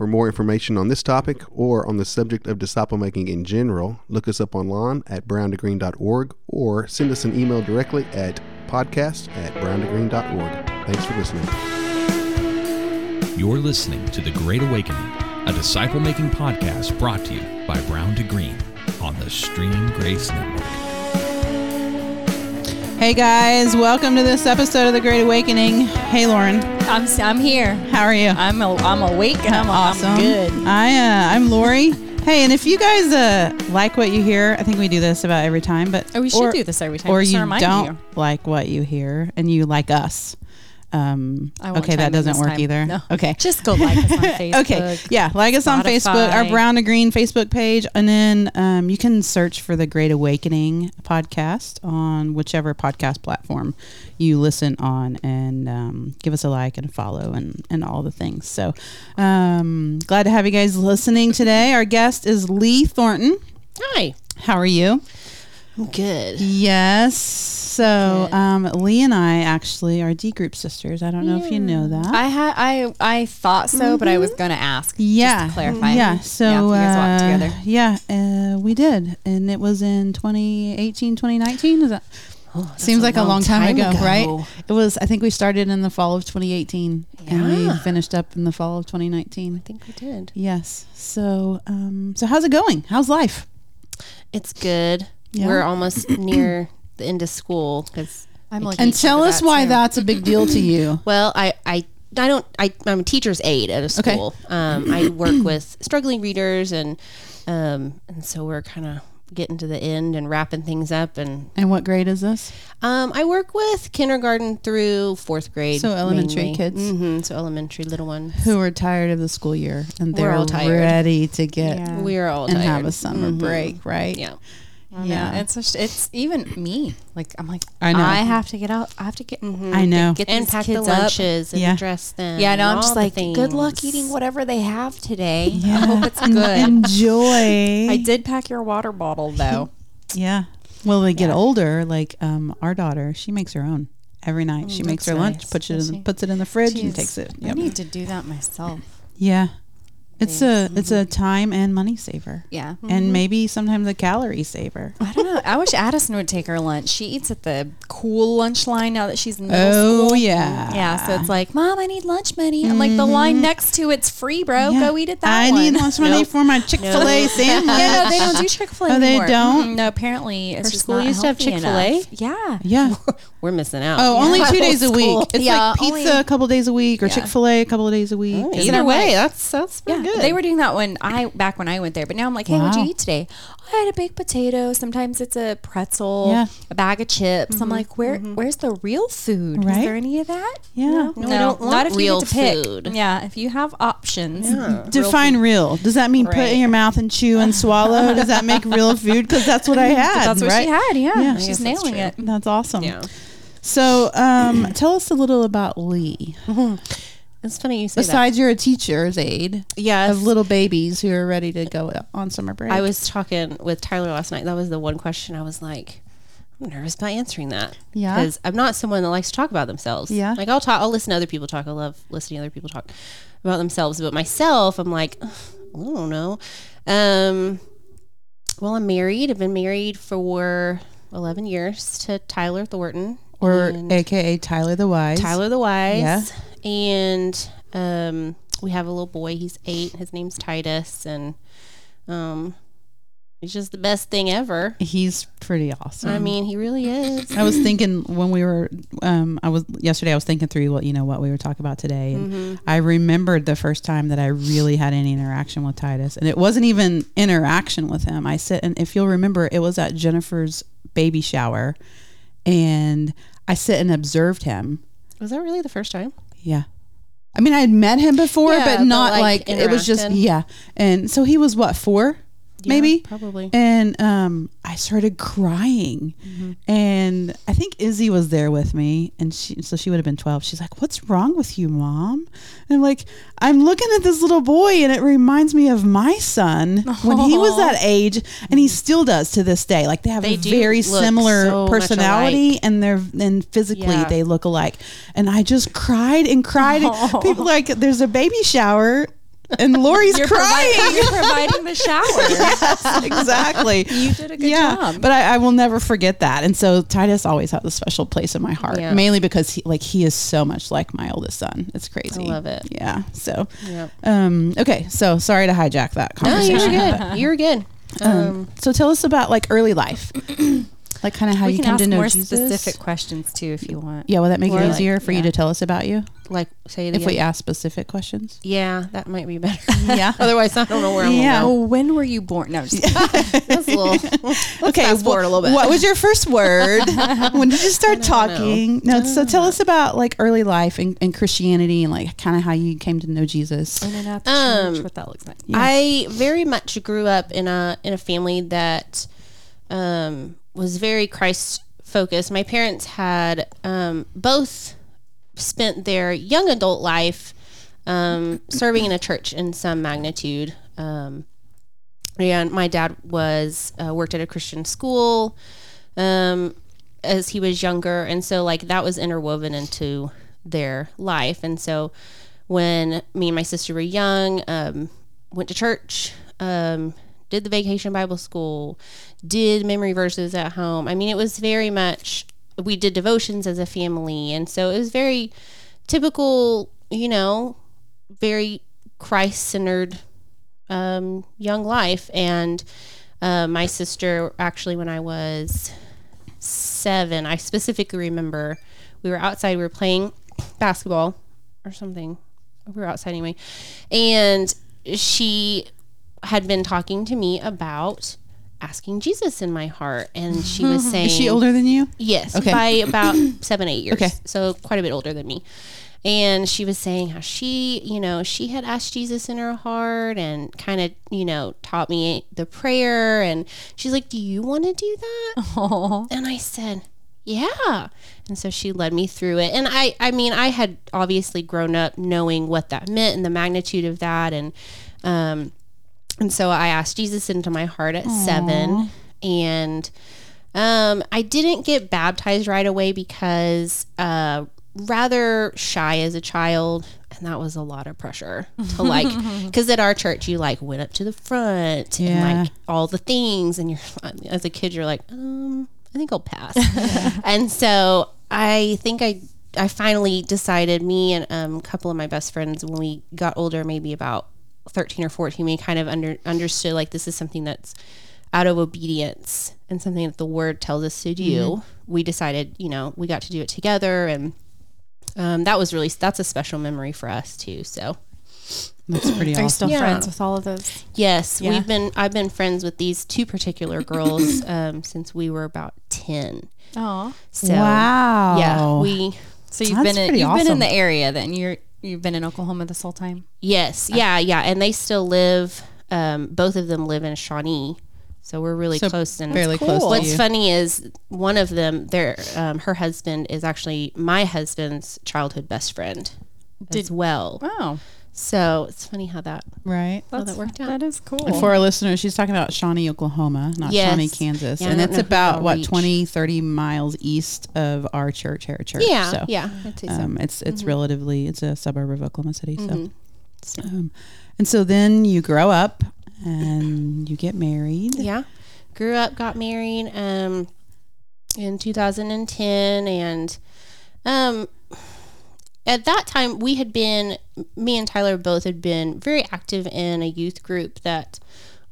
For more information on this topic or on the subject of disciple making in general, look us up online at browntogreen.org or send us an email directly at podcast at browntogreen.org. Thanks for listening. You're listening to The Great Awakening, a disciple making podcast brought to you by Brown to Green on the Stream Grace Network. Hey guys, welcome to this episode of The Great Awakening. Hey Lauren, I'm I'm here. how are you? I'm a, I'm awake and I'm, awesome. I'm good. I uh, I'm Lori. hey, and if you guys uh, like what you hear, I think we do this about every time, but Oh, we should or- do this every time. Or you don't you. like what you hear, and you like us. Um, okay, that doesn't work time. either. No. Okay, Just go like us on Facebook. okay, yeah, like us on Facebook, our Spotify. Brown to Green Facebook page, and then um, you can search for the Great Awakening podcast on whichever podcast platform you listen on, and um, give us a like and a follow and and all the things. So, um, glad to have you guys listening today. Our guest is Le Thornton. Hi. How are you? I'm good. Yes. So, um, Le and I actually are D group sisters. I don't know if you know that. I had I I thought so, but I was gonna ask. just to Yeah. clarify. Yeah. So, yeah, you guys walked uh, together. yeah, uh, we did. And it was in 2018, 2019. Is that? Seems like a long, time, ago, right? It was, I think we started in the fall of 2018 and we finished up in the fall of 2019. I think we did. Yes. So, um, so how's it going? How's life? It's good. Yeah. We're almost near the end of school because I'm like, And tell us why that's a big deal to you. well, I I I don't I I'm a teacher's aide at a Okay. school. Um, I work with struggling readers and um and so we're kind of getting to the end and wrapping things up and And what grade is this? um I work with kindergarten through fourth grade. So elementary kids. hmm So elementary little ones. Who are tired of the school year and We're they're all tired. ready to get Yeah. We're all and tired. have a summer break, right? Yeah. Yeah, Yeah. it's just, it's even me. Like I'm like I know. I have to get out. I have to get. I know. Get And these pack the kids up. lunches and Yeah. dress them. Yeah, no, and I'm just the like, good luck eating whatever they have today. Yeah. I hope it's En- good. Enjoy. I did pack your water bottle though. Yeah. Well, they get Yeah. older. Like um, our daughter, she makes her own every night. she makes her that's lunch, nice. puts it in, she? puts it in the fridge, and takes it. I need to do that myself. Yeah. It's a mm-hmm. it's a time and money saver, Yeah. and mm-hmm. maybe sometimes a calorie saver. I don't know. I wish Addison would take her lunch. She eats at the cool lunch line now that she's in middle Oh school. yeah, Yeah, so it's like, Mom, I need lunch money. I'm like, the line mm-hmm. next to it's free, bro. Yeah. Go eat at that I one. need lunch money Nope. for my Chick Fil A sandwich. yeah, no, they don't do Chick Fil A Oh, they anymore. don't? No, apparently it's Her just school not used to have Chick-fil-A? Yeah. Yeah. We're missing out. Oh, only two days a week. It's Yeah, like pizza only- a couple days a week or Chick Fil A a couple of days a week. Oh, Isn't Either way, that's that's pretty Yeah, good. They were doing that when I back when I went there, but now I'm like, hey, what'd you eat today? Oh, I had a baked potato. Sometimes it's a pretzel, Yeah. a bag of chips. I'm mm-hmm. like, where mm-hmm. where's the real food? Right? Is there any of that? Yeah. No, we don't not if real you get to pick. food. Yeah, if you have options. Yeah. Define real. Does that mean put Right. in your mouth and chew and swallow? Does that make real food? Because that's what I had. That's what right? she had. Yeah, Yeah. She's nailing true. it. That's awesome. Yeah. So, um, tell us a little about Le. Mm-hmm. It's funny you say Besides, you're a teacher's aide that. Yes. of little babies who are ready to go on summer break. I was talking with Tyler last night. That was the one question I was like, I'm nervous about answering that. Yeah. Because I'm not someone that likes to talk about themselves. Yeah. Like I'll talk, I'll listen to other people talk. I love listening to other people talk about themselves. But myself, I'm like, I don't know. Um, well, I'm married. I've been married for 11 years to Tyler Thornton. or AKA Tyler the Wise. Tyler the Wise. Yeah. And um, we have a little boy. He's eight. His name's Titus, and um, he's just the best thing ever. He's pretty awesome. I mean, he really is. I was thinking when we were, um, I was yesterday. I was thinking through what you know what we were talking about today, and Mm-hmm. I remembered the first time that I really had any interaction with Titus, and it wasn't even interaction with him. I sit and if you'll remember, it was at Jennifer's baby shower, and I sit and observed him. Was that really the first time? Yeah. I mean, I had met him before, Yeah, but but, not like, like, it was just interacted. yeah. And so he was what four, maybe probably. and um, I started crying, Mm-hmm. and I think Izzy was there with me, and she so she would have been twelve. She's like, "What's wrong with you, mom?" And I'm like, "I'm looking at this little boy, and it reminds me of my son when he was that age, and he still does to this day. Like they have They a very similar so personality, and they're and physically Yeah. they look alike. And I just cried and cried. And people like, there's a baby shower and Lori's You're, crying. providing, you're providing the shower. Yes, exactly. You did a good yeah, job. but I, I will never forget that. And so Titus always has a special place in my heart, Yeah. mainly because he like he is so much like my oldest son. It's crazy. I love it. Yeah. So, Yep. um, okay. So sorry to hijack that No, conversation. you're good. You're good. Um, Um, so tell us about like early life, like kind of how we you can came ask to know more Jesus. specific questions too if you want. Yeah, will that make Or it like- easier for you to tell us about you like say it if we ask specific questions? Yeah, that might be better. Yeah. Otherwise, I don't know where I'm Yeah. going. Oh, when were you born? No, just That's a little. Let's okay, fast forward a little bit. What was your first word? when did you start don't talking? No, so tell us about like early life and, and Christianity and like kind of how you came to know Jesus. and out the Um, church, what that looks like. I very much grew up in a in a family that um, was very Christ focused. My parents had um, both spent their young adult life um, serving in a church in some magnitude. Um, and my dad was uh, worked at a Christian school um, as he was younger, and so like that was interwoven into their life. And so when me and my sister were young, um, went to church, um, did the vacation Bible school, did memory verses at home. I mean, it was very much we did devotions as a family, and so it was very typical, you know, very Christ centered um, young life. And uh, my sister, actually, when I was seven, I specifically remember we were outside, we were playing basketball or something. We were outside anyway. And she had been talking to me about asking Jesus in my heart. And she was saying, Is she older than you? Yes, Okay. by about seven, eight years. Okay. So quite a bit older than me. And she was saying how she, you know, she had asked Jesus in her heart and kind of, you know, taught me the prayer. And she's like, Do you want to do that? Oh, And I said, Yeah. And so she led me through it. And I, I mean, I had obviously grown up knowing what that meant and the magnitude of that. And, um, and so I asked Jesus into my heart at seven. And, um, I didn't get baptized right away because, uh, rather shy as a child. And that was a lot of pressure to like because at our church you like went up to the front Yeah. and like all the things. And you're as a kid you're like um i think i'll pass. And so i think i i finally decided me and um, a couple of my best friends when we got older maybe about 13 or 14 we kind of under understood like this is something that's out of obedience and something that the word tells us to do we decided you know we got to do it together and um, that was really that's a special memory for us too so That's pretty are you awesome. still Yeah. friends with all of those? Yes, Yeah. we've been. I've been friends with these two particular girls um, since we were about ten. Oh, So wow. yeah, we so you've That's been in, you've been in the area then. You're you've been in Oklahoma this whole time. yes, yeah, yeah, and they still live. Um, both of them live in Shawnee, so we're really So close. And fairly close to What's funny is one of them, their um, her husband is actually my husband's childhood best friend as well. Wow, So it's funny how that Right. how that worked out. That is cool. And for our listeners, she's talking about Shawnee, Oklahoma, not Yes. Shawnee, Kansas. Yeah, and don't it's about, what, reach. 20, 30 miles east of our church, Hera Church. yeah, So, yeah, I'd so. Um, it's it's relatively, it's a suburb of Oklahoma City. So. Mhm. Um, and so then you grow up and you get married. Yeah. Grew up, got married um in 2010 and um at that time we had been me and Tyler both had been very active in a youth group that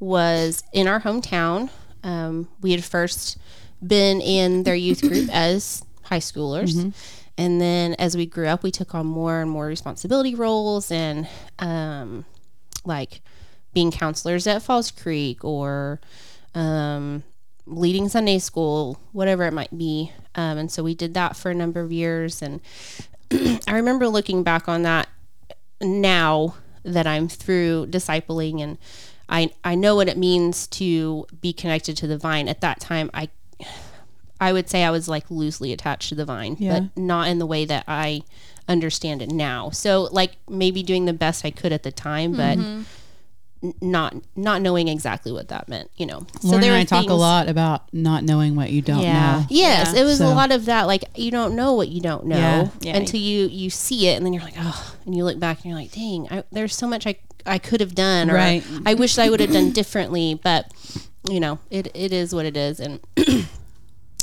was in our hometown. Um, we had first been in their youth group as high schoolers. And then as we grew up, we took on more and more responsibility roles and um, like being counselors at Falls Creek or um, leading Sunday school, whatever it might be. Um, and so we did that for a number of years. And I remember looking back on that now that I'm through discipling and I, I know what it means to be connected to the vine. At that time, I I would say I was like loosely attached to the vine, Yeah. but not in the way that I understand it now. So like maybe doing the best I could at the time, but n- not not knowing exactly what that meant, you know. So Lauren and were I talk a lot about not knowing what you don't Yeah. know. Yes, Yeah. it was So- a lot of that. Like you don't know what you don't know Yeah. Yeah. until you you see it, and then you're like, oh, and you look back and you're like, dang, I, there's so much I I could have done or Right. I wish I would have done differently, but you know, it, it is what it is. And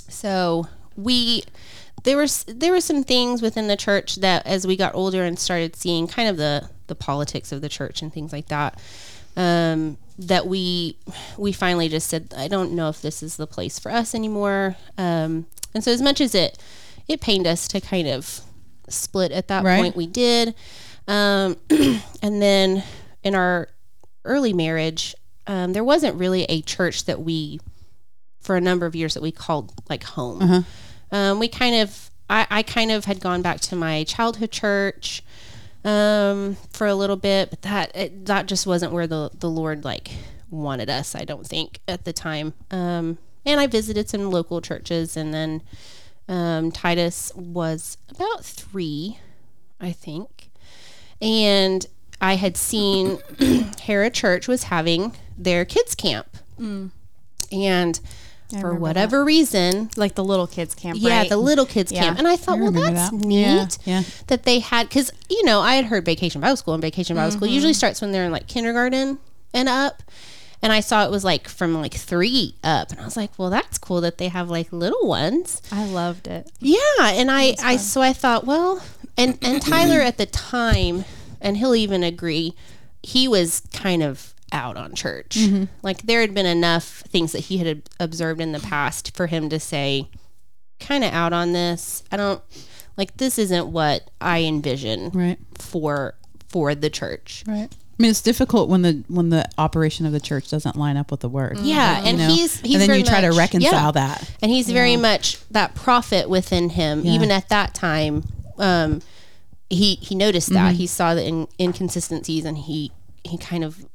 so we there was there were some things within the church that as we got older and started seeing kind of the the politics of the church and things like that um, that we we finally just said I don't know if this is the place for us anymore. Um, and so as much as it it pained us to kind of split at that Right. point we did. Um, and then in our early marriage um, there wasn't really a church that we for a number of years that we called like home. Um, we kind of I, I kind of had gone back to my childhood church um, for a little bit, but that it, that just wasn't where the the Lord like wanted us. I don't think at the time. Um, and I visited some local churches, and then um, Titus was about three, I think, and I had seen Hera Church was having their kids camp, and for remember whatever reason, like the little kids camp. yeah, right? the little kids Yeah. camp. And I thought, I well, that's that. neat Yeah. That they had, because, you know, I had heard Vacation Bible School, and Vacation Bible School usually Mm-hmm. starts when they're in like kindergarten and up. And I saw it was like from like three up. And I was like, well, that's cool that they have like little ones. I loved it. Yeah, and I, I so I thought, well, and and Tyler at the time, and he'll even agree, he was kind of out on church. Like there had been enough things that he had observed in the past for him to say, kind of out on this. I don't like this isn't what I envision Right. for for the church. Right. I mean, it's difficult when the when the operation of the church doesn't line up with the word. Yeah, and know? he's he's and then very you try to reconcile yeah. that. and he's very much that prophet within him Yeah. even at that time um he he noticed that Mm-hmm. he saw the in, inconsistencies and he he kind of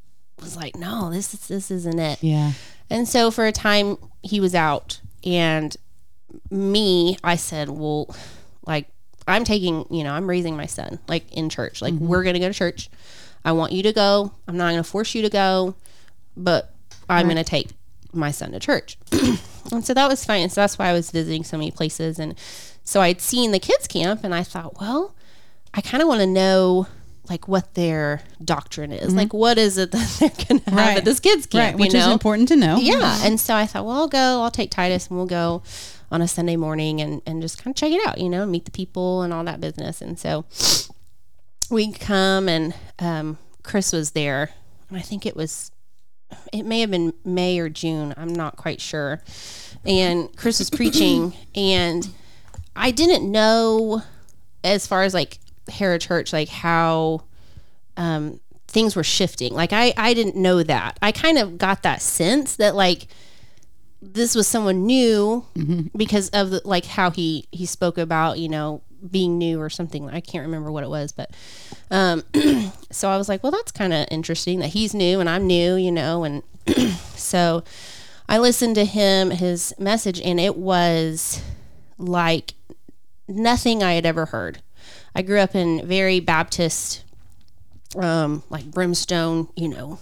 was like no this is this isn't it. Yeah. and so for a time he was out and me i said well like i'm taking you know i'm raising my son like in church. Like mm-hmm. we're gonna go to church. I want you to go. I'm not gonna force you to go but i'm gonna take my son to church. And so that was fine. So that's why i was visiting so many places. And so i'd seen the kids camp and i thought well i kind of want to know like what their doctrine is like what is it that they're gonna have Right. at this kids camp Right. Which you is important to know. yeah and so i thought well i'll go i'll take titus and we'll go on a sunday morning and, and just kind of check it out you know meet the people and all that business and so we come and um, chris was there and i think it was it may have been may or june i'm not quite sure and chris was preaching and i didn't know as far as like Hera Church, like how um, things were shifting. Like I, I didn't know that. I kind of got that sense that like this was someone new because of the, like how he he spoke about you know being new or something. I can't remember what it was, but um, so I was like, well, that's kind of interesting that he's new and I'm new, you know, and so I listened to him his message and it was like nothing I had ever heard. I grew up in very Baptist, um, like brimstone, you know,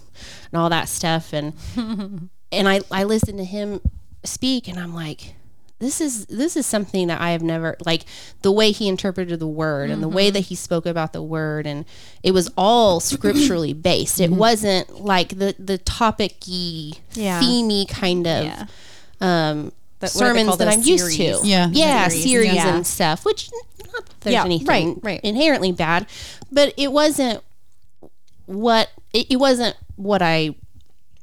and all that stuff. And and I I listened to him speak, and I'm like, this is this is something that I have never like the way he interpreted the word and the way that he spoke about the word, and it was all scripturally based. It wasn't like the the topic-y, Yeah. themey kind of Yeah. um, But what do they sermons that? I'm used to. Yeah. yeah, Series, series yeah. and stuff. Which not that there's Yeah, anything right, right. inherently bad, but it wasn't what it, it wasn't what I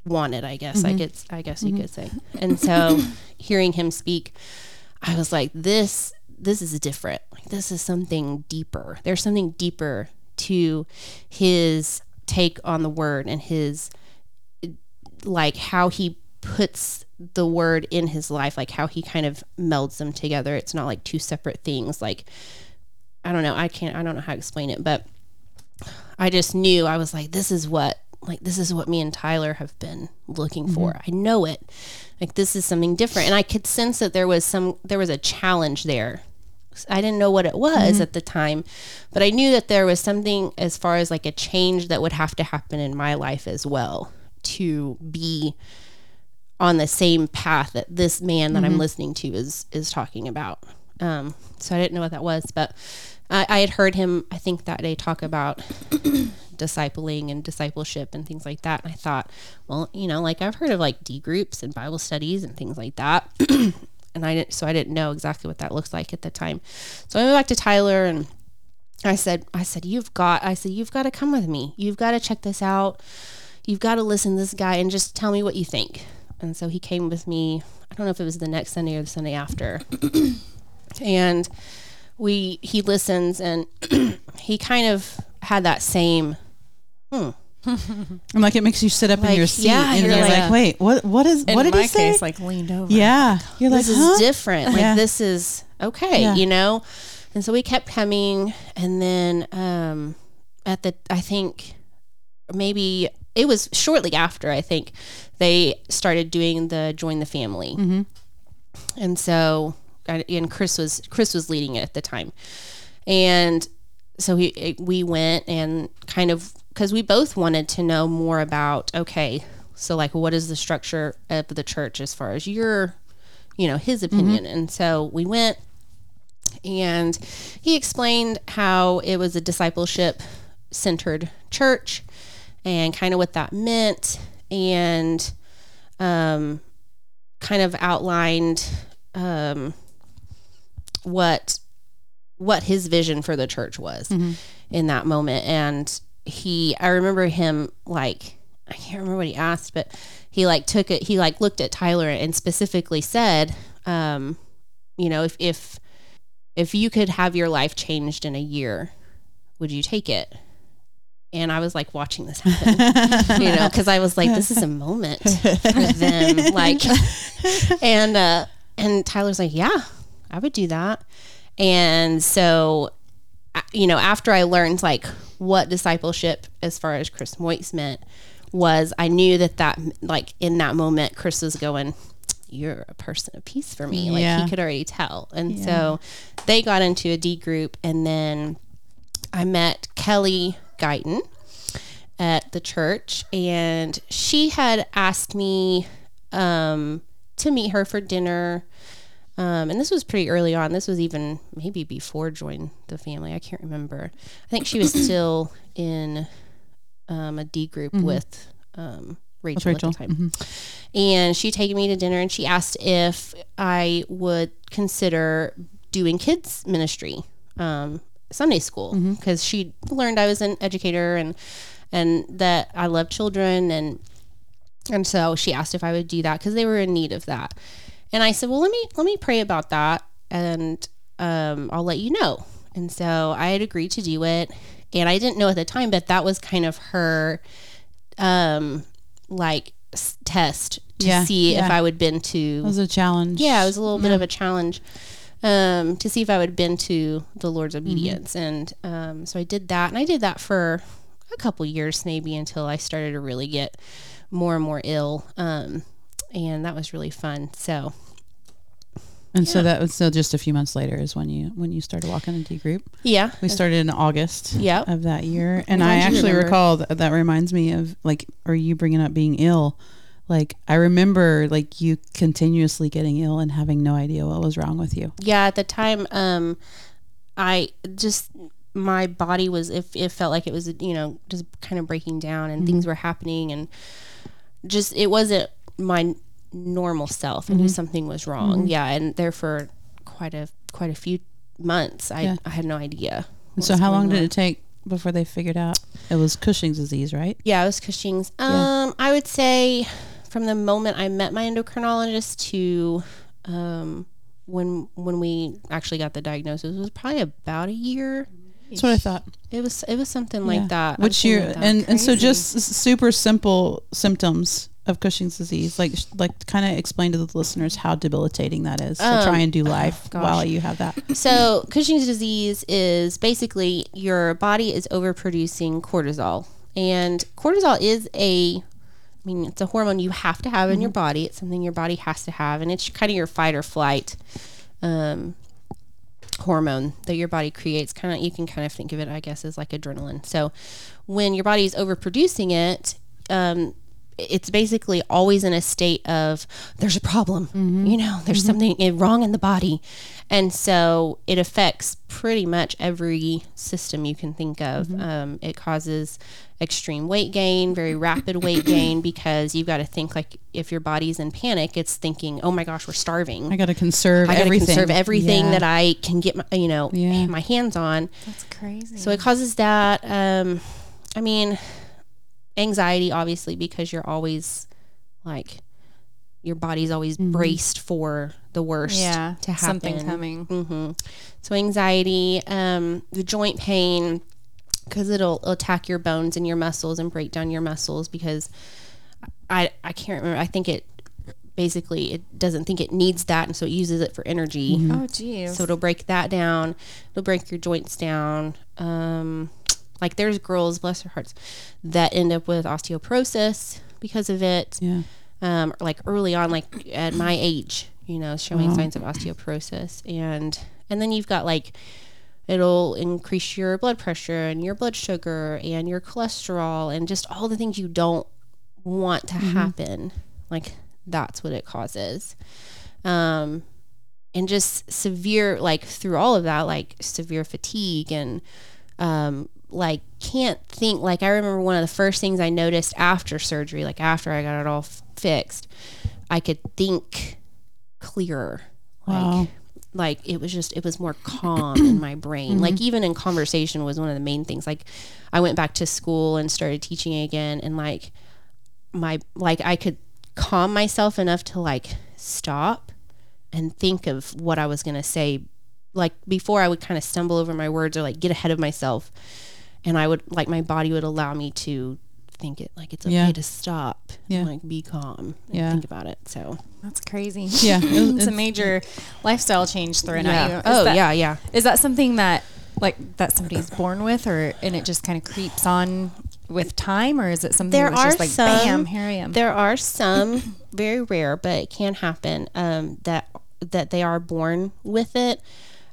wanted. I guess Mm-hmm. I could I guess you could say. And so hearing him speak, I was like, this this is different. Like this is something deeper. There's something deeper to his take on the word and his like how he puts the word in his life, like how he kind of melds them together. It's not like two separate things. Like I don't know, I can't I don't know how to explain it, but I just knew I was like, this is what like this is what me and Tyler have been looking for. Mm-hmm. I know it. Like this is something different. And I could sense that there was some there was a challenge there. I didn't know what it was mm-hmm. at the time, but I knew that there was something as far as like a change that would have to happen in my life as well to be on the same path that this man that I'm mm-hmm. listening to is is talking about. Um, so I didn't know what that was, but I, I had heard him, I think that day, talk about discipling and discipleship and things like that. And I thought, well, you know, like I've heard of like D groups and Bible studies and things like that. and I didn't, so I didn't know exactly what that looks like at the time. So I went back to Tyler and I said, I said, you've got, I said, you've got to come with me. You've got to check this out. You've got to listen to this guy and just tell me what you think. And so he came with me. I don't know if it was the next Sunday or the Sunday after. and we, he listens and he kind of had that same, I'm like it makes you sit up in your seat yeah, and you're you're like, like- wait, what? What is? What did my he say? case, like leaned over. yeah, you're like, this huh? is different. Like Yeah. this is okay, Yeah. you know? And so we kept coming and then um at the I think maybe it was shortly after I think they started doing the join the family. Mm-hmm. And so I- and Chris was Chris was leading it at the time. And so he we went and kind of because we both wanted to know more about okay so like what is the structure of the church as far as your you know his opinion and so we went and he explained how it was a discipleship centered church and kind of what that meant and um, kind of outlined um, what what his vision for the church was in that moment. And he i remember him like i can't remember what he asked but he like took it he like looked at tyler and specifically said um you know if if if you could have your life changed in a year would you take it? And i was like watching this happen you know because i was like this is a moment for them like and uh and tyler's like yeah i would do that. And so you know after i learned like what discipleship as far as chris moitz meant was i knew that that like in that moment chris was going you're a person of peace for me. Like Yeah. he could already tell. And so they got into a d group and then i met kelly guyton at the church and she had asked me um, to meet her for dinner um, and this was pretty early on. This was even maybe before join the family. I can't remember. I think she was still in um, a d group with um, rachel, Rachel. at the time. And she taken me to dinner and she asked if i would consider doing kids ministry um, sunday school because she learned i was an educator and and that i love children and and so she asked if i would do that because they were in need of that and i said well let me let me pray about that and um, i'll let you know and so i had agreed to do it and i didn't know at the time but that was kind of her um like s- test to Yeah, see if i would been to It was a challenge. yeah, it was a little bit of a challenge um, to see if I would bend to the Lord's obedience. And um, so I did that. And I did that for a couple years, maybe until I started to really get more and more ill. Um, and that was really fun. So, And so that was so just a few months later is when you when you started walking a D group. yeah. We started in August Yep. of that year, and I actually remember. recall that, that reminds me of like, are you bringing up being ill? Like I remember like you continuously getting ill and having no idea what was wrong with you. yeah at the time um i just my body was it, it felt like it was you know just kind of breaking down and things were happening and just it wasn't my normal self i knew something was wrong yeah and there for quite a quite a few months i Yeah. i had no idea so how long did it take before they figured out it was Cushing's disease, right? yeah it was cushing's um i would say from the moment i met my endocrinologist to um when when we actually got the diagnosis was probably about a year That's what I thought. It was it was something Yeah. like that. Which you like that. and and so just super simple symptoms of Cushing's disease, like like kind of explain to the listeners how debilitating that is to try and do life gosh. while you have that. so Cushing's disease is basically your body is overproducing cortisol, and cortisol is a I mean, it's a hormone you have to have in your body. It's something your body has to have, and it's kind of your fight or flight um, hormone that your body creates. Kind of, you can kind of think of it, I guess, as like adrenaline. So, when your body is overproducing it, um, it's basically always in a state of there's a problem, you know, there's something wrong in the body. And so it affects pretty much every system you can think of. Um, it causes extreme weight gain, very rapid weight gain, because you've got to think like if your body's in panic, it's thinking, oh my gosh, we're starving. I got to conserve I got to everything. conserve everything Yeah. that I can get my, you know, Yeah. my hands on. That's crazy. So it causes that. Um, I mean, anxiety, obviously, because you're always like, your body's always braced for the worst yeah, to happen. something coming. Mm-hmm. So anxiety, um, the joint pain, because it'll attack your bones and your muscles and break down your muscles. Because I I can't remember. I think it basically it doesn't think it needs that, and so it uses it for energy. Oh, geez. So it'll break that down. It'll break your joints down. Um, like there's girls, bless their hearts, that end up with osteoporosis because of it. Yeah. Um, like early on, like at my age, you know, showing signs of osteoporosis, and and then you've got like it'll increase your blood pressure and your blood sugar and your cholesterol and just all the things you don't want to happen. Like that's what it causes. Um, and just severe like through all of that like severe fatigue and um like can't think like i remember one of the first things i noticed after surgery like after i got it all f- fixed i could think clearer Wow. like like it was just it was more calm in my brain mm-hmm. like even in conversation was one of the main things like i went back to school and started teaching again and like my like i could calm myself enough to like stop and think of what I was going to say. Like before, I would kind of stumble over my words or like get ahead of myself. And I would, like, my body would allow me to think it, like, it's okay Yeah. to stop Yeah. and, like, be calm and Yeah. think about it. So, That's crazy. Yeah, it- it's, a major lifestyle change thrown at you. Is Oh, that- yeah, yeah. Is that something that like that somebody's born with, or and it just kind of creeps on with time, or is it something There that's just are like some- bam, here I am? There are some, very rare, but it can happen, um, that, that they are born with it.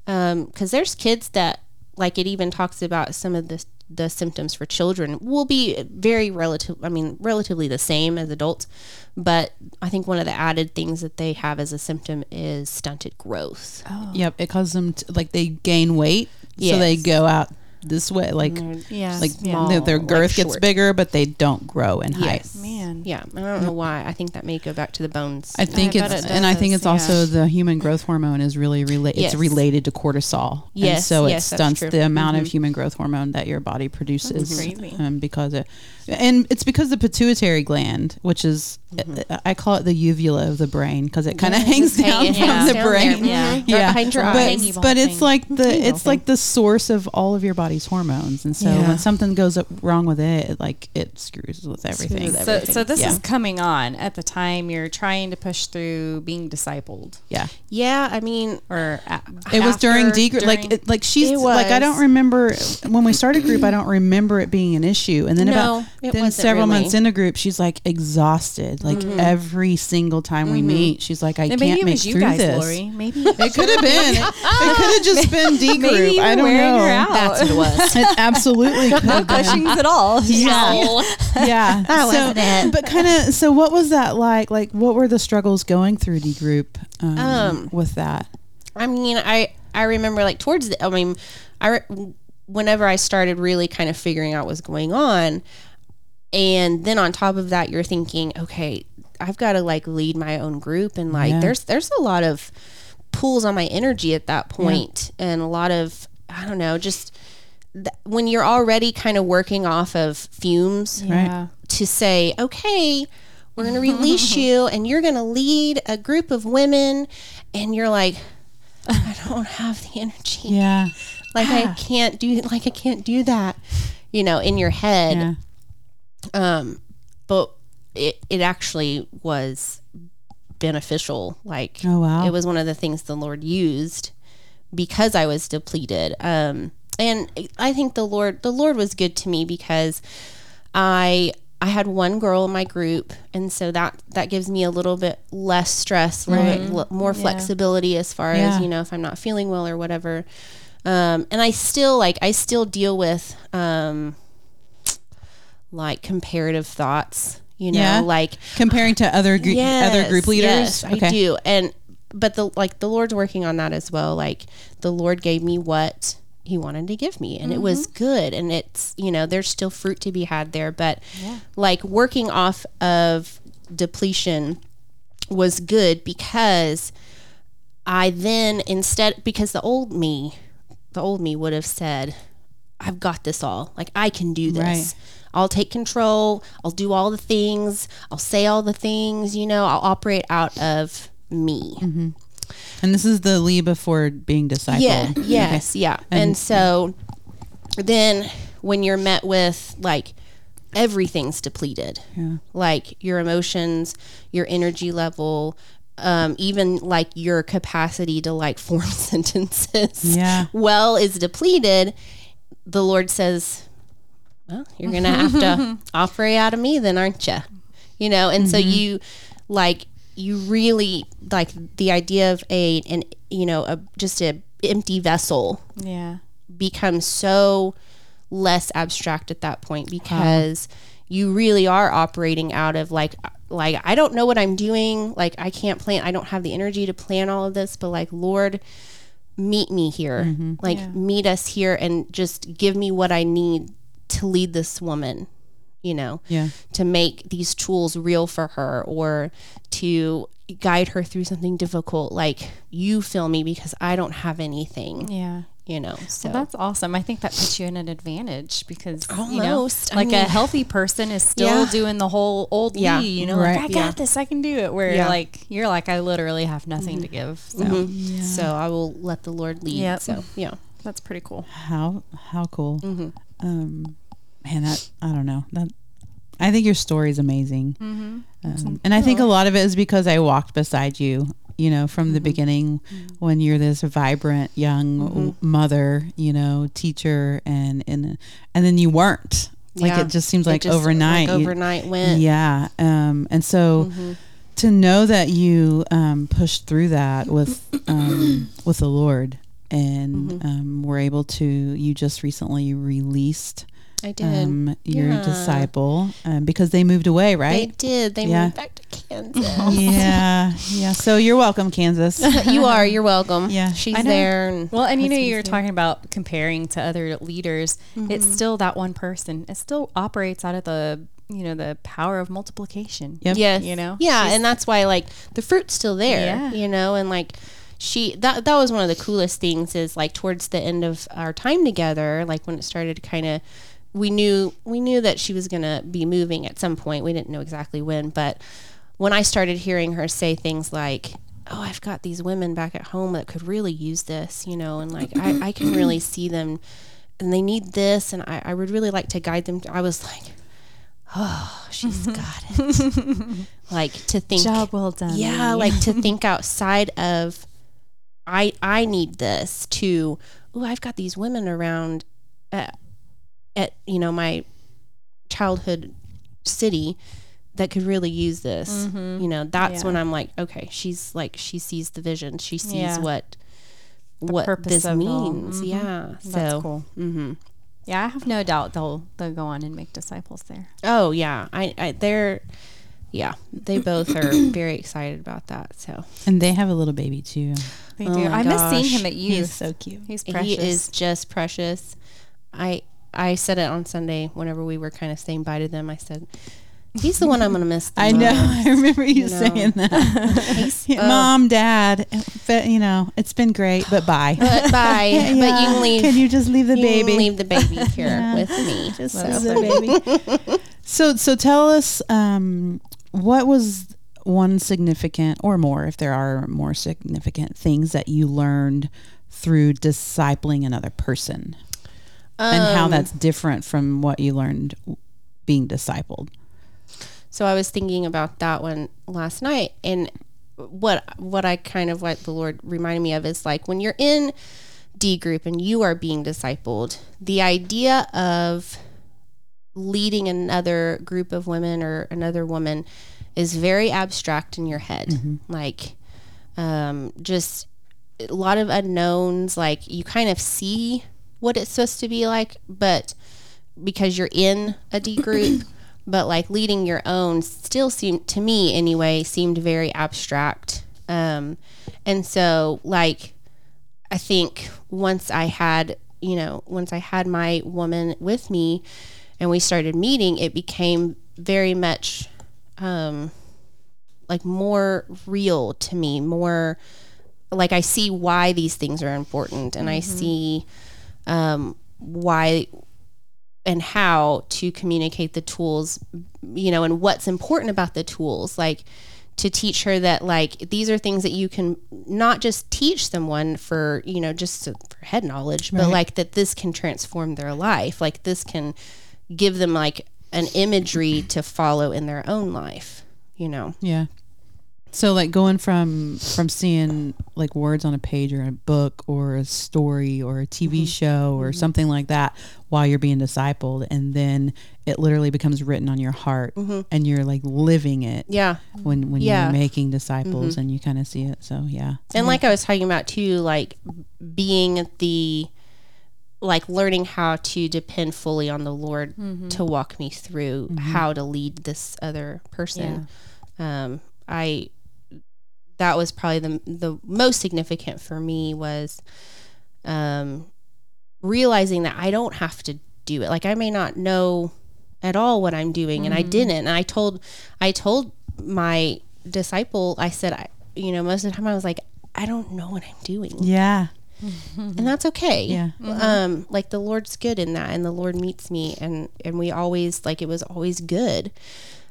Um, cause there's kids that, like it even talks about some of the, the symptoms for children will be very relative, I mean, relatively the same as adults. But I think one of the added things that they have as a symptom is stunted growth. Oh. Yep. It causes them to, like they gain weight, so they go out this way, like yeah, like small, their, their like girth gets bigger, but they don't grow in height. Yes. man. Yeah. I don't know why. I think that may go back to the bones. I think bet it's, it and I think does, it's also the human growth hormone is really related. Yes. It's related to cortisol. and Yes, so it yes, stunts the amount of Mhm. human growth hormone that your body produces. crazy. Um, because it, and it's because the pituitary gland, which is, Mm-hmm. I call it the uvula of the brain because it kind of hangs down it from hangs the down brain. there. Yeah. Right Yeah, behind your but, eye. But it's like the Evil it's like the source of all of your body's hormones, and so Yeah. when something goes up wrong with it, it like it screws with everything. with So, everything. so this Yeah. is coming on at the time you're trying to push through being discipled, Yeah, Yeah. I mean, or a- it was during D group. Like, it, like she's It like I don't remember when we started group. I don't remember it being an issue, and then No, about it then several really. months into group, she's like exhausted. Like every single time we meet, she's like, I maybe can't it make was you through guys, this. Lori. Maybe It could have been. It, could have just been D group. Maybe I don't know. her out. that's what it was. It absolutely could no have been. Cushings at all. Yeah. yeah. That so, wasn't it. But kind of. So, what was that like? Like, what were the struggles going through D group um, Um, with that? I mean, I I remember like towards the. I mean, I whenever I started really kind of figuring out what's going on, and then on top of that, you're thinking, okay, I've got to like lead my own group, and like Yeah. there's there's a lot of pulls on my energy at that point, and a lot of I don't know, just th- when you're already kind of working off of fumes Yeah. to say, okay, we're going to release you and you're going to lead a group of women. And you're like, I don't have the energy. Yeah. Like, I can't do, like, I can't do that, you know, in your head. Yeah. Um, but it, it actually was beneficial. Like, Oh, wow. it was one of the things the Lord used because I was depleted. Um, and I think the Lord, the Lord was good to me because I, I had one girl in my group, and so that that gives me a little bit less stress, a little bit l- more flexibility as far Yeah. as you know if I'm not feeling well or whatever. Um, and I still like I still deal with um, like comparative thoughts, You know, Yeah. like Comparing to other gr- other group leaders. Yes, I do. And but the like the Lord's working on that as well. Like the Lord gave me what he wanted to give me and it was Mm-hmm. good and it's you know there's still fruit to be had there but like working off of depletion was good because I then instead because the old me the old me would have said I've got this all like I can do this Right. I'll take control I'll do all the things I'll say all the things you know I'll operate out of me And this is the Le before being discipled. yeah. Yes. Yeah. And, so then when you're met with like everything's depleted, Yeah. like your emotions, your energy level, um, even like your capacity to like form sentences, Yeah. well, is depleted. The Lord says, well, you're going to have to operate out of me then, aren't you? You know, and so mm-hmm. you like, you really like the idea of a, an, you know, a, just a empty vessel Yeah. becomes so less abstract at that point because you really are operating out of like like I don't know what I'm doing. Like I can't plan I don't have the energy to plan all of this but like Lord meet me here. Mm-hmm. Like meet us here and just give me what I need to lead this woman you know Yeah. to make these tools real for her or to guide her through something difficult like you fill me because I don't have anything Yeah. you know so Well, that's awesome. I think that puts you in an advantage because you know, Almost. I like a healthy person is still Yeah. doing the whole old Yeah. Le, you know, Right. like I got Yeah. this, I can do it. Where Yeah. like you're like I literally have nothing to give. So Mhm. So I will let the Lord lead. Yep. So yeah. that's pretty cool. How how cool. Mm-hmm. Um, man, that I don't know that. I think your story is amazing, Mm-hmm. um, and I think a lot of it is because I walked beside you. You know, from Mm-hmm. the beginning, when you're this vibrant young w- mother, you know, teacher, and and and then you weren't. Like Yeah. it just seems like just, overnight. Like you- overnight went. Yeah. Um, and so Mm-hmm. to know that you um, pushed through that with um, with the Lord and Mm-hmm. um, were able to, you just recently released I did. um, your Yeah. disciple um, because they moved away, right? They did. They Yeah. moved back to Kansas. yeah. Yeah. So you're welcome, Kansas. you are. You're welcome. Yeah. She's there. And Well, and you know, you were talking about comparing to other leaders. It's still that one person. It still operates out of the you know the power of multiplication. Yep. Yes. You know? Yeah, She's- and that's why like the fruit's still there. Yeah. You know, and like she that that was one of the coolest things is like towards the end of our time together, like when it started to kind of we knew we knew that she was gonna be moving at some point. We didn't know exactly when, but when I started hearing her say things like Oh, I've got these women back at home that could really use this, you know, and like I, I can really see them and they need this and I, I would really like to guide them. I was like, Oh, she's got it. like to think Job well done. yeah like to think outside of i i need this to oh i've got these women around at, at you know my childhood city that could really use this you know that's Yeah. when i'm like okay she's like she sees the vision she sees Yeah. what what purpose this of it all. means Mhm. yeah That's so cool. hmm Yeah, I have no doubt they'll they'll go on and make disciples there. oh yeah I, I they're yeah they both are very excited about that so and they have a little baby too. They Oh do. my I miss seeing him at youth. He's so cute. He's precious. He is just precious. I I said it on Sunday whenever we were kind of saying bye to them. I said, "He's the one I'm going to miss." I know. I remember you, you know. saying that. Yeah, oh, Mom, Dad, but, you know, it's been great, but bye. but bye. But you can leave. Can you just leave the you baby? leave the baby here Yeah. with me. Just So- leave the baby. so, so tell us, um, what was one significant, or more, if there are more significant things that you learned through discipling another person, and how Um, that's different from what you learned being discipled. So I was thinking about that one last night, and what what I kind of what the Lord reminded me of is like when you're in D group and you are being discipled, the idea of leading another group of women or another woman is very abstract in your head, like um, just a lot of unknowns. Like you kind of see what it's supposed to be like, but because you're in a D group, but like leading your own still seemed to me anyway seemed very abstract. Um and so like i think once i had you know once i had my woman with me and we started meeting it became very much um like more real to me more like i see why these things are important and i see um why and how to communicate the tools, you know, and what's important about the tools. Like to teach her that like these are things that you can not just teach someone for, you know, just to, for head knowledge, but like that this can transform their life. Like this can give them like an imagery to follow in their own life, you know. Yeah. So like going from from seeing like words on a page or a book or a story or a TV mm-hmm. show or mm-hmm. something like that while you're being discipled and then it literally becomes written on your heart mm-hmm. and you're like living it Yeah. when when Yeah. you're making disciples and you kind of see it. So yeah. And like I was talking about too, like being the like learning how to depend fully on the Lord to walk me through how to lead this other person. Um, I that was probably the the most significant for me was um, realizing that I don't have to do it. Like I may not know at all what I'm doing, and I didn't. And I told I told my disciple, I said, I, you know, most of the time I was like, I don't know what I'm doing, Yeah. and that's okay. Yeah. Um, like the Lord's good in that, and the Lord meets me, and and we always like it was always good.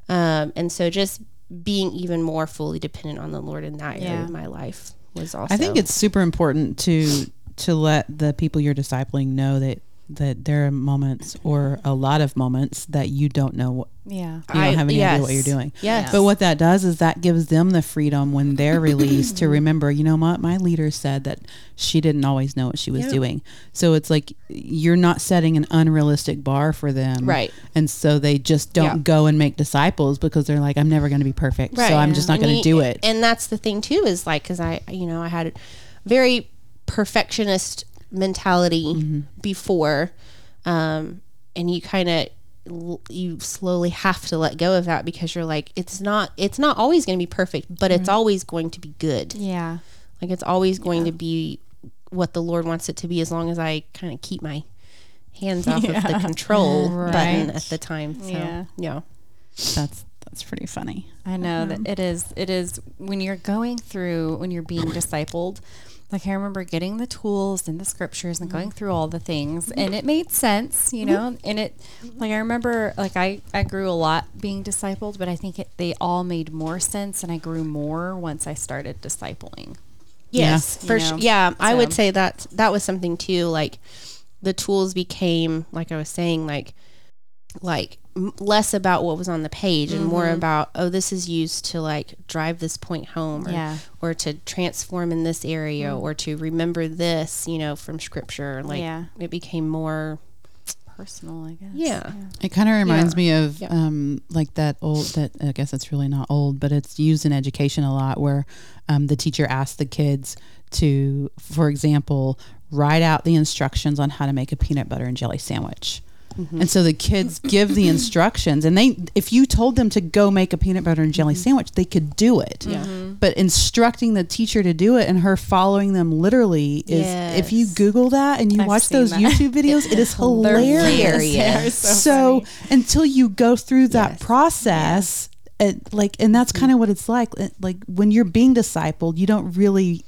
Um, and so just being even more fully dependent on the Lord in that area Yeah. of my life was also. I think it's super important to to let the people you're discipling know that that there are moments or a lot of moments that you don't know what Yeah. you don't I- have any idea what you're doing. Yes. But what that does is that gives them the freedom when they're released to remember, you know what, my leader said that she didn't always know what she was Yeah. doing. So it's like you're not setting an unrealistic bar for them. Right. And so they just don't Yeah. go and make disciples because they're like, I'm never going to be perfect. So I'm just not going to do it. And that's the thing too is like because I you know I had very perfectionist mentality Mm-hmm. before, um, and you kind of you slowly have to let go of that because you're like it's not it's not always going to be perfect, but it's always going to be good. Yeah. Like it's always going to be what the Lord wants it to be as long as I kind of keep my hands off of the control button at the time. So, Yeah. yeah. That's that's pretty funny. I know that it is. It is when you're going through when you're being discipled. Like I remember getting the tools and the scriptures and going mm-hmm. through all the things, mm-hmm. and it made sense, you know. Mm-hmm. And it, like I remember, like I I grew a lot being discipled, but I think it, they all made more sense, and I grew more once I started discipling. Yes, Yeah. for sure. know, Yeah, I would say that that was something too. Like the tools became, like I was saying, like like m- less about what was on the page and more about oh, this is used to like drive this point home, or, Yeah. or to transform in this area, or to remember this, you know, from scripture. Like Yeah. it became more. Personal, I guess. Yeah. It kind of reminds Yeah. me of Yeah. um, like that old that I guess it's really not old, but it's used in education a lot where um, the teacher asks the kids to, for example, write out the instructions on how to make a peanut butter and jelly sandwich. Mm-hmm. And so the kids give the instructions, and they, if you told them to go make a peanut butter and jelly mm-hmm. sandwich, they could do it. Yeah. Mm-hmm. But instructing the teacher to do it and her following them literally is, if you Google that and you I've watch those that. YouTube videos, it is They're hilarious. They're So, until you go through that Yes. process, it, like, and that's kind of what it's like. Like when you're being discipled, you don't really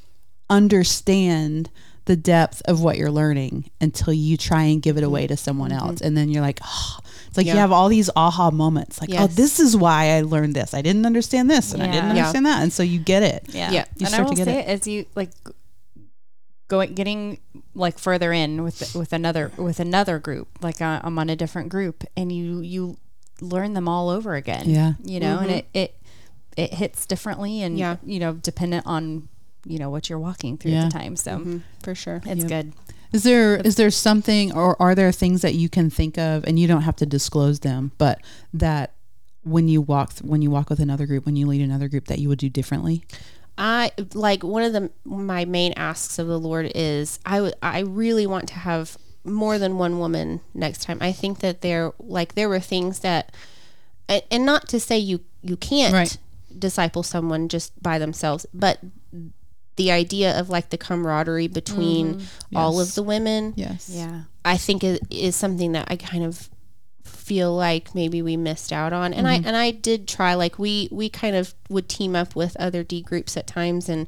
understand the depth of what you're learning until you try and give it away to someone mm-hmm. else, and then you're like, oh, it's like you have all these aha moments. Like, oh, this is why I learned this. I didn't understand this, and I didn't Yeah. Yeah. understand that, and so you get it. Yeah. Yeah. You and start I to will get say it. it as you like going getting like further in with with another with another group. Like uh, I'm on a different group, and you you learn them all over again. Yeah. you know, and mm-hmm. it it it hits differently, and Yeah. you know, dependent on you know what you're walking through Yeah. at the time. So Mhm, for sure. it's Yep. good. Is there is there something or are there things that you can think of and you don't have to disclose them, but that when you walk th- when you walk with another group, when you lead another group that you would do differently? I like one of the my main asks of the Lord is I I really want to have more than one woman next time. I think that there like there were things that and, and not to say you you can't Right. disciple someone just by themselves, but the idea of like the camaraderie between mm-hmm. all of the women, Yes. Yeah. I think is, is something that I kind of feel like maybe we missed out on. And I mm-hmm. and I did try like we we kind of would team up with other D groups at times and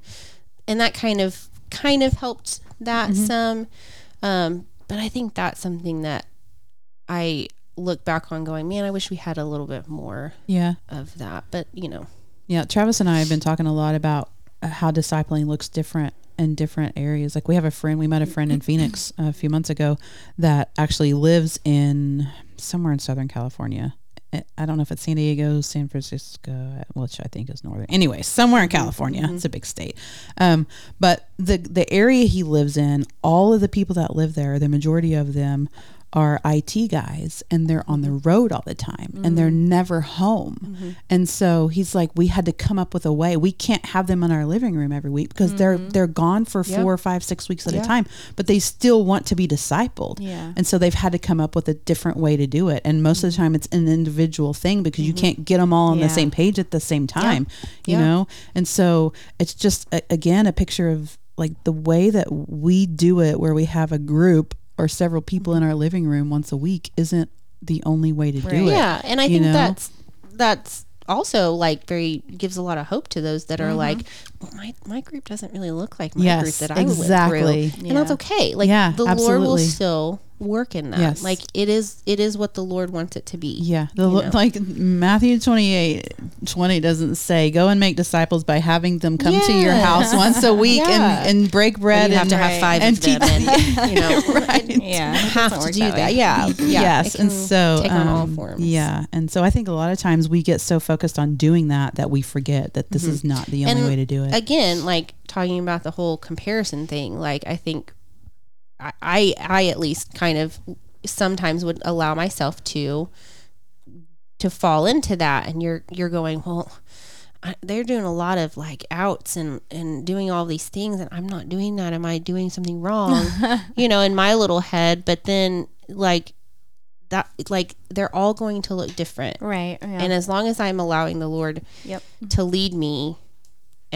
and that kind of kind of helped that mm-hmm. some. Um, but I think that's something that I look back on going, man, I wish we had a little bit more Yeah. of that. But you know, Yeah, Travis and I have been talking a lot about how discipling looks different in different areas. Like we have a friend, we met a friend in Phoenix a few months ago that actually lives in somewhere in Southern California. I- I don't know if it's San Diego, San Francisco, which I think is northern. Anyway, somewhere in California. It's a big state. Um, but the the area he lives in, all of the people that live there, the majority of them are IT guys and they're on the road all the time and they're mm. never home. Mm-hmm. And so he's like, we had to come up with a way. We can't have them in our living room every week because they're mm-hmm. they're gone for Yep. four, five, six weeks at Yeah. a time, but they still want to be discipled. Yeah. And so they've had to come up with a different way to do it. And most of the mm-hmm. time it's an individual thing because you can't get them all on Yeah. the same page at the same time, yeah. you know? And so it's just, a, again, a picture of like the way that we do it where we have a group or several people in our living room once a week isn't the only way to do it. yeah, and I think know? that's that's also like very gives a lot of hope to those that are mm-hmm. like well, my my group doesn't really look like my Yes, group that I exactly. went through, and that's okay. Like Yeah, the Lord will still work in that. Yes. Like it is it is what the Lord wants it to be. Yeah, the, lo- like Matthew 28, 20 doesn't say go and make disciples by having them come to your house once a week Yeah. and, and break bread And you have and to have five and of them, teach- and you know, right. Yeah. have to do that that. Yeah, yeah. yes, and so take on all um, forms. Yeah, and so I think a lot of times we get so focused on doing that that we forget that this is not the only Mm-hmm. And way to do it. Again, like talking about the whole comparison thing, like I think I, I, I at least kind of sometimes would allow myself to to fall into that, and you're you're going well. I, they're doing a lot of like outs and and doing all these things, and I'm not doing that. Am I doing something wrong? you know, in my little head. But then like that, like they're all going to look different. Right. Yeah. And as long as I'm allowing the Lord yep. to lead me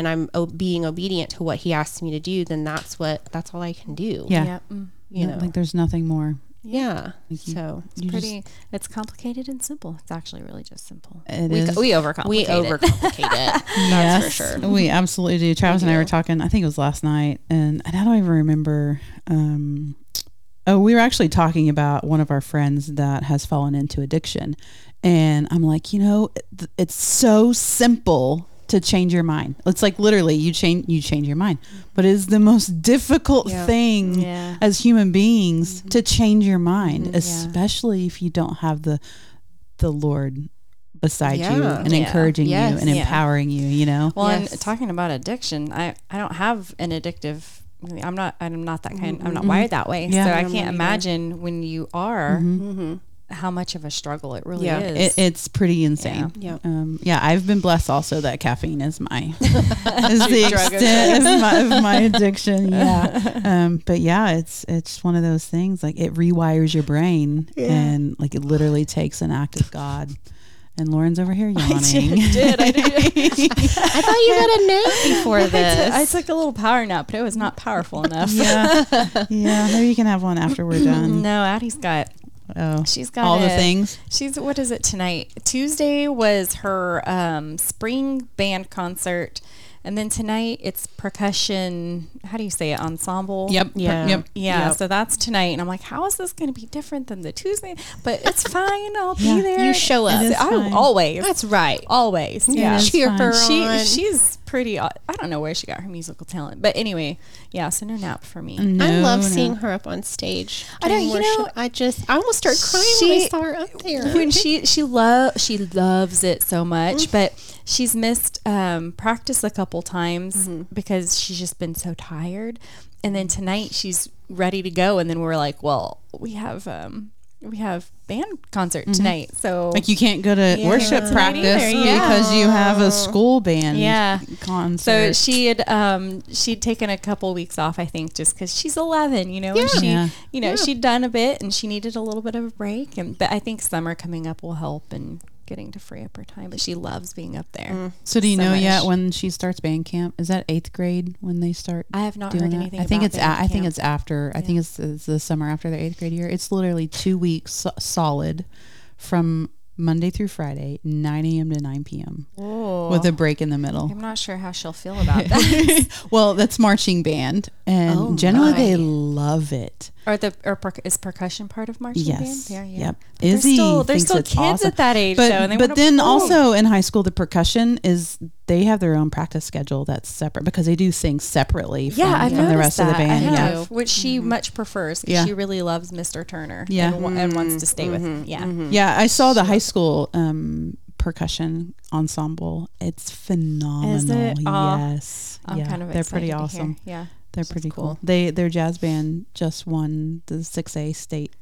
and I'm o- being obedient to what he asks me to do, then that's what that's all I can do. yeah, Yep. Mm. You No, know. like there's nothing more. yeah. Like you- So It's You just- pretty. it's complicated and simple. It's actually really just simple. It we is. we overcomplicate. we it. overcomplicate it. yes, for sure. We absolutely do. Travis and I were talking. I think it was last night, and, and I don't even remember. Um, oh, we were actually talking about one of our friends that has fallen into addiction, and I'm like, you know, it- it's so simple to change your mind. It's like literally you change you change your mind, but it is the most difficult Yeah. thing Yeah. as human beings to change your mind, Mhm. Yeah. especially if you don't have the the Lord beside you and Yeah. encouraging Yes. you and Yeah. empowering you. You know. Well, Yes. and talking about addiction, I I don't have an addictive. I'm not. I'm not that kind. I'm not Mhm. wired that way. Yeah. So I I'm can't imagine when you are Mhm. Mm-hmm. How much of a struggle it really Yeah. is. It, it's pretty insane. Yeah. Um, yeah, I've been blessed also that caffeine is my is the extent of my, of my addiction. Yeah, um, but yeah, it's it's one of those things like it rewires your brain, and like it literally takes an act of God. And Lauren's over here yawning. did. I did. I thought you got a nap before this. I took a little power nap, but it was not powerful enough. yeah, yeah. Maybe you can have one after we're done. No, Addie's got. Oh, She's got all the things. She's what is it tonight? Tuesday was her um, spring band concert, and then tonight it's percussion. How do you say it? Ensemble. Yep. Yeah. Yep. Yeah, Yep. so that's tonight, and I'm like, how is this going to be different than the Tuesday? But it's fine. I'll Yeah. be there. You show up. I fine. always, That's right. always. It Yeah, is Cheer fine. her she she's pretty. I don't know where she got her musical talent, but anyway, yeah. So no nap for me. No, I love no. seeing her up on stage. I don't- during you know- I just I almost start crying when I She- saw her up there. when she she love she loves it so much Mm. but she's missed um, practice a couple times Mm-hmm. because she's just been so tired and then tonight she's ready to go and then we're like well we have um we have band concert tonight so Mm-hmm. Like you can't go to Yeah. worship practice either, yeah. because you have a school band Yeah. concert. so she had um she'd taken a couple weeks off I think just because she's 11 you know and she Yeah. you know Yeah. she'd done a bit and she needed a little bit of a break and but I think summer coming up will help and getting to free up her time, but she loves being up there. Mm. So do you So know much. yet when she starts band camp? Is that eighth grade when they start? I have not doing heard that? anything. I think about it's. A, band I think it's after. I think it's, it's the summer after the eighth grade year. It's literally two weeks solid, from Monday through Friday, nine a.m. to nine p.m. with a break in the middle. I'm not sure how she'll feel about that. well, that's marching band, and Oh, generally my. they love it. or the or per, is percussion part of marching Yes. band? Yeah, yeah. Yep. But they're Izzy still, they're still it's kids awesome. at that age, But, though, and they but wanna then play. also in high school, the percussion is they have their own practice schedule that's separate because they do things separately from, yeah, I've from noticed the rest that. of the band. I yeah. have, which she mm-hmm. much prefers. 'cause Yeah. she really loves Mr. Turner. Yeah. and, wa- and wants to stay with mm-hmm. him. Yeah, mm-hmm. Yeah, I saw the high school um, percussion ensemble. It's phenomenal. it? Aw. yes, I'm yeah, kind of they're pretty excited to hear. awesome. Yeah, They're That's pretty cool. cool. They their jazz band just won the six A state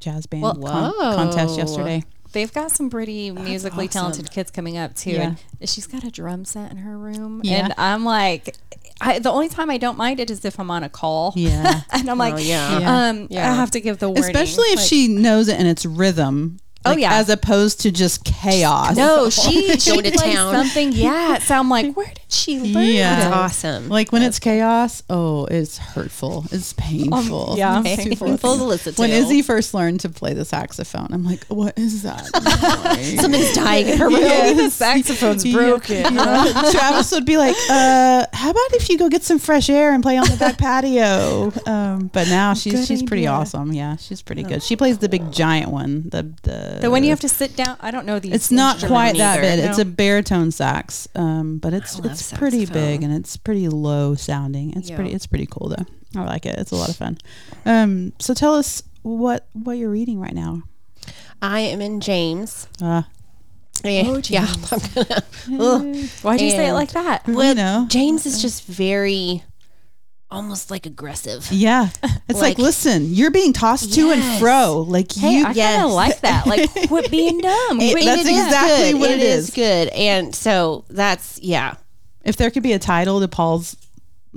jazz band Well, con- contest yesterday. they've got some pretty musically awesome. talented kids coming up too. Yeah. And she's got a drum set in her room, Yeah. and I'm like, I, the only time I don't mind it is if I'm on a call. Yeah. and I'm like, Oh, yeah. Yeah. um, Yeah. I have to give the warning, Especially if like- she knows it and its rhythm. Oh, yeah. as opposed to just chaos. No, she she to plays town. something. Yeah, so I'm like, where did she learn? Yeah. That's awesome. Like when it's chaos, oh, it's hurtful. It's painful. Um, yeah, It's painful. painful. to listen to. When Izzy first learned to play the saxophone, I'm like, what is that? noise?" something's dying in her room. Yes. The saxophone's broken. Yeah. Travis would be like, uh, "How about if you go get some fresh air and play on the back patio?" Um, but now she's Good she's pretty awesome. Yeah, she's pretty good. She plays the big giant one. The the The one you have to sit down. I don't know these. It's not instruments quite that either. big. It's a baritone sax, um, but it's love it's pretty big and it's pretty low sounding. It's Yeah. pretty it's pretty cool though. I like it. It's a lot of fun. Um, so tell us what what you're reading right now. I am in James. Uh, And- yeah, I'm gonna. Why'd you say it like that? you know, James is just very, almost like aggressive. yeah. It's like, Like- listen, you're being tossed to and fro. Like Hey, you, I kinda like that. Like, quit being dumb. It- that's it exactly good. what it is is. good, and so that's yeah, if there could be a title to Paul's,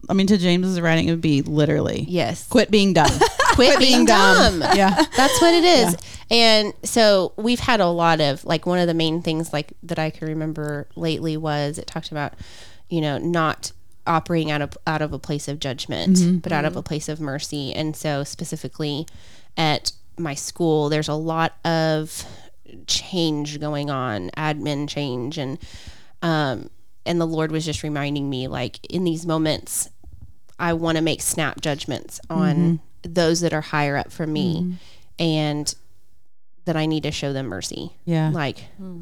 I mean to James's writing, it would be literally yes. "Quit being dumb." Quit being dumb. yeah, That's what it is. And so we've had a lot of like one of the main things like that I can remember lately was it talked about, you know, not operating out of out of a place of judgment, mm-hmm. but out of a place of mercy. And so specifically at my school, there's a lot of change going on, admin change. And um and the Lord was just reminding me like in these moments I want to make snap judgments on mm-hmm. those that are higher up for me. Mm-hmm. And that I need to show them mercy. yeah. Like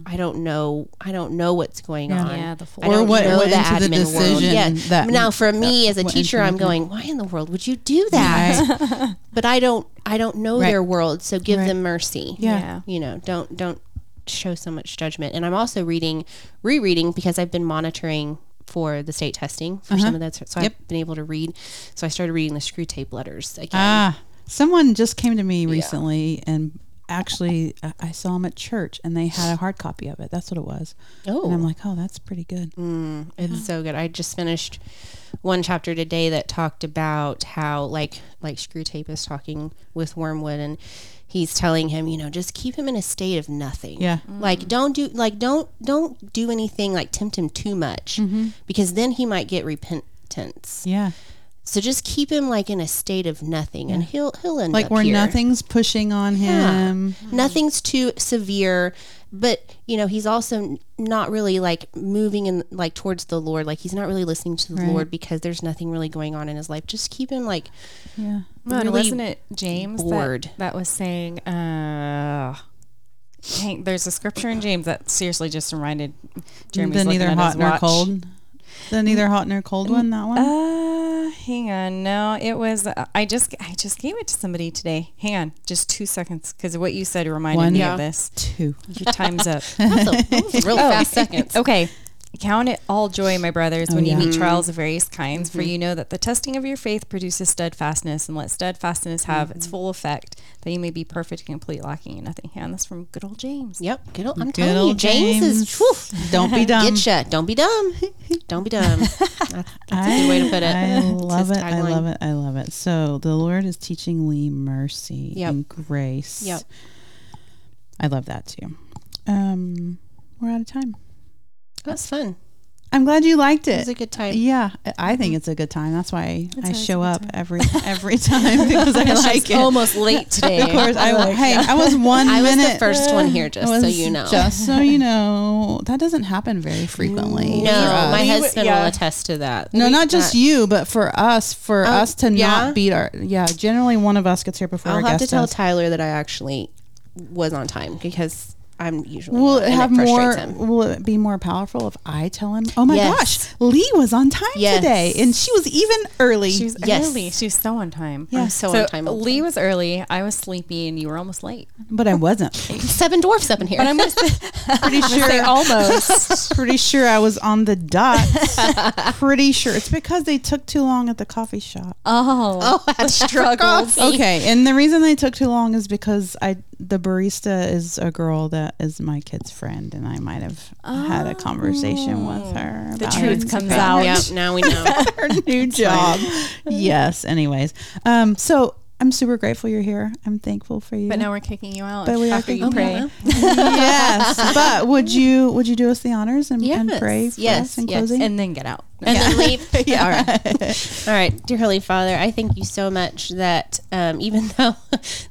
I don't know I don't know what's going Yeah. on. Yeah, the full I Or don't what know went the into the admin world. Yeah. that- now for me that as a teacher I'm going, why in the world would you do that? but I don't I don't know Right. their world, so give Right. them mercy. Yeah. You know, don't don't show so much judgment. And I'm also reading rereading because I've been monitoring for the state testing for some of that. So Yep. I've been able to read. So I started reading the Screwtape Letters again. Ah, someone just came to me recently and actually I- I saw them at church and they had a hard copy of it. That's what it was. oh, And I'm like, oh, that's pretty good. Mm, it's so good. I just finished one chapter today that talked about how like like Screwtape is talking with wormwood and he's telling him you know just keep him in a state of nothing Yeah. like don't do like don't don't do anything like tempt him too much Mm-hmm. because then he might get repentance Yeah. So just keep him like in a state of nothing and he'll he'll end Like up where here. nothing's pushing on him. nothing's too severe but you know he's also not really like moving in like towards the lord like he's not really listening to the Right. lord because there's nothing really going on in his life just keep him like Yeah. Well, really wasn't it James bored. that, that was saying, uh, Hank, there's a scripture in James that seriously just reminded Jeremy's the neither hot nor watch. cold. The neither hot nor cold one, that one? Uh, hang on. No, it was. Uh, I just I just gave it to somebody today. Hang on, just two seconds, because what you said reminded One. me Yeah. of this. Two. Your time's up. that's a, that was a real fast seconds Okay. Count it all joy, my brothers, oh, when Oh, yeah. you meet mm-hmm. trials of various kinds, for mm-hmm. you know that the testing of your faith produces steadfastness, and let steadfastness have its mm-hmm. full effect, that you may be perfect and complete, lacking in nothing. And that's from good old James. yep good old, i'm Good telling you old james, is whew, Don't be dumb. get ya. don't be dumb don't be dumb that's, that's a good way to put it I love it. I love it. I love it. So the Lord is teaching Le mercy Yep. and grace. Yep. I love that too. Um, we're out of time. That's fun. I'm glad you liked It it. was a good time. yeah, I think mm-hmm. it's a good time. That's why I show up good every every time because I like it. almost late today. Of course, I hey, I was one I was minute. the first one here, I just so you know. Just so you know, that doesn't happen very frequently. no, for my husband yeah. will attest to that. No, We- not just that- you, but for us, for Oh, us to yeah? not beat our yeah. Generally, one of us gets here before I'll our have guest to tell does. Tyler that I actually was on time because I'm usually. Will not, it have frustrates more? him. Will it be more powerful if I tell him? Oh my Yes. gosh, Le was on time Yes. today, and she was even early. She was Yes. early. She was so on time. Yeah. I'm so, on time. all the Le was early. I was sleepy, and you were almost late. but I wasn't. Seven dwarfs up in here. But I'm pretty sure almost. pretty sure I was on the dot. pretty sure it's because they took too long at the coffee shop. Oh, oh, I struggled. Okay, and the reason they took too long is because I the barista is a girl that is my kid's friend, and I might have had a conversation with her. The truth her- comes out. Yep, now we know. her new job. yes. Anyways, um, so I'm super grateful you're here. I'm thankful for you. But now we're kicking you out But we are after you kicking pray. yes, but would you would you do us the honors and, and Yes, pray for yes, us in yes. closing? And then get out. and then leave. yeah. All right. All right. Dear Holy Father, I thank you so much that um, even though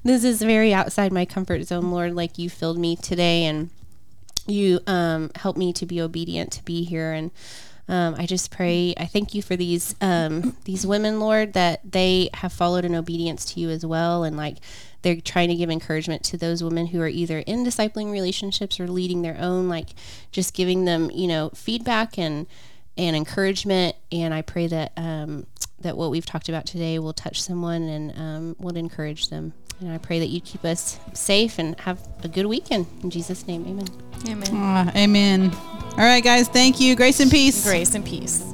this is very outside my comfort zone, Lord, like you filled me today and you um, helped me to be obedient to be here. And um, I just pray, I thank you for these um, these women, Lord, that they have followed in obedience to you as well. And like they're trying to give encouragement to those women who are either in discipling relationships or leading their own, like just giving them, you know, feedback and and encouragement. And I pray that um, that what we've talked about today will touch someone and um, will encourage them. And I pray that you keep us safe and have a good weekend. In Jesus' name, amen. Amen. Ah, amen. All right, guys. Thank you. Grace and peace. Grace and peace.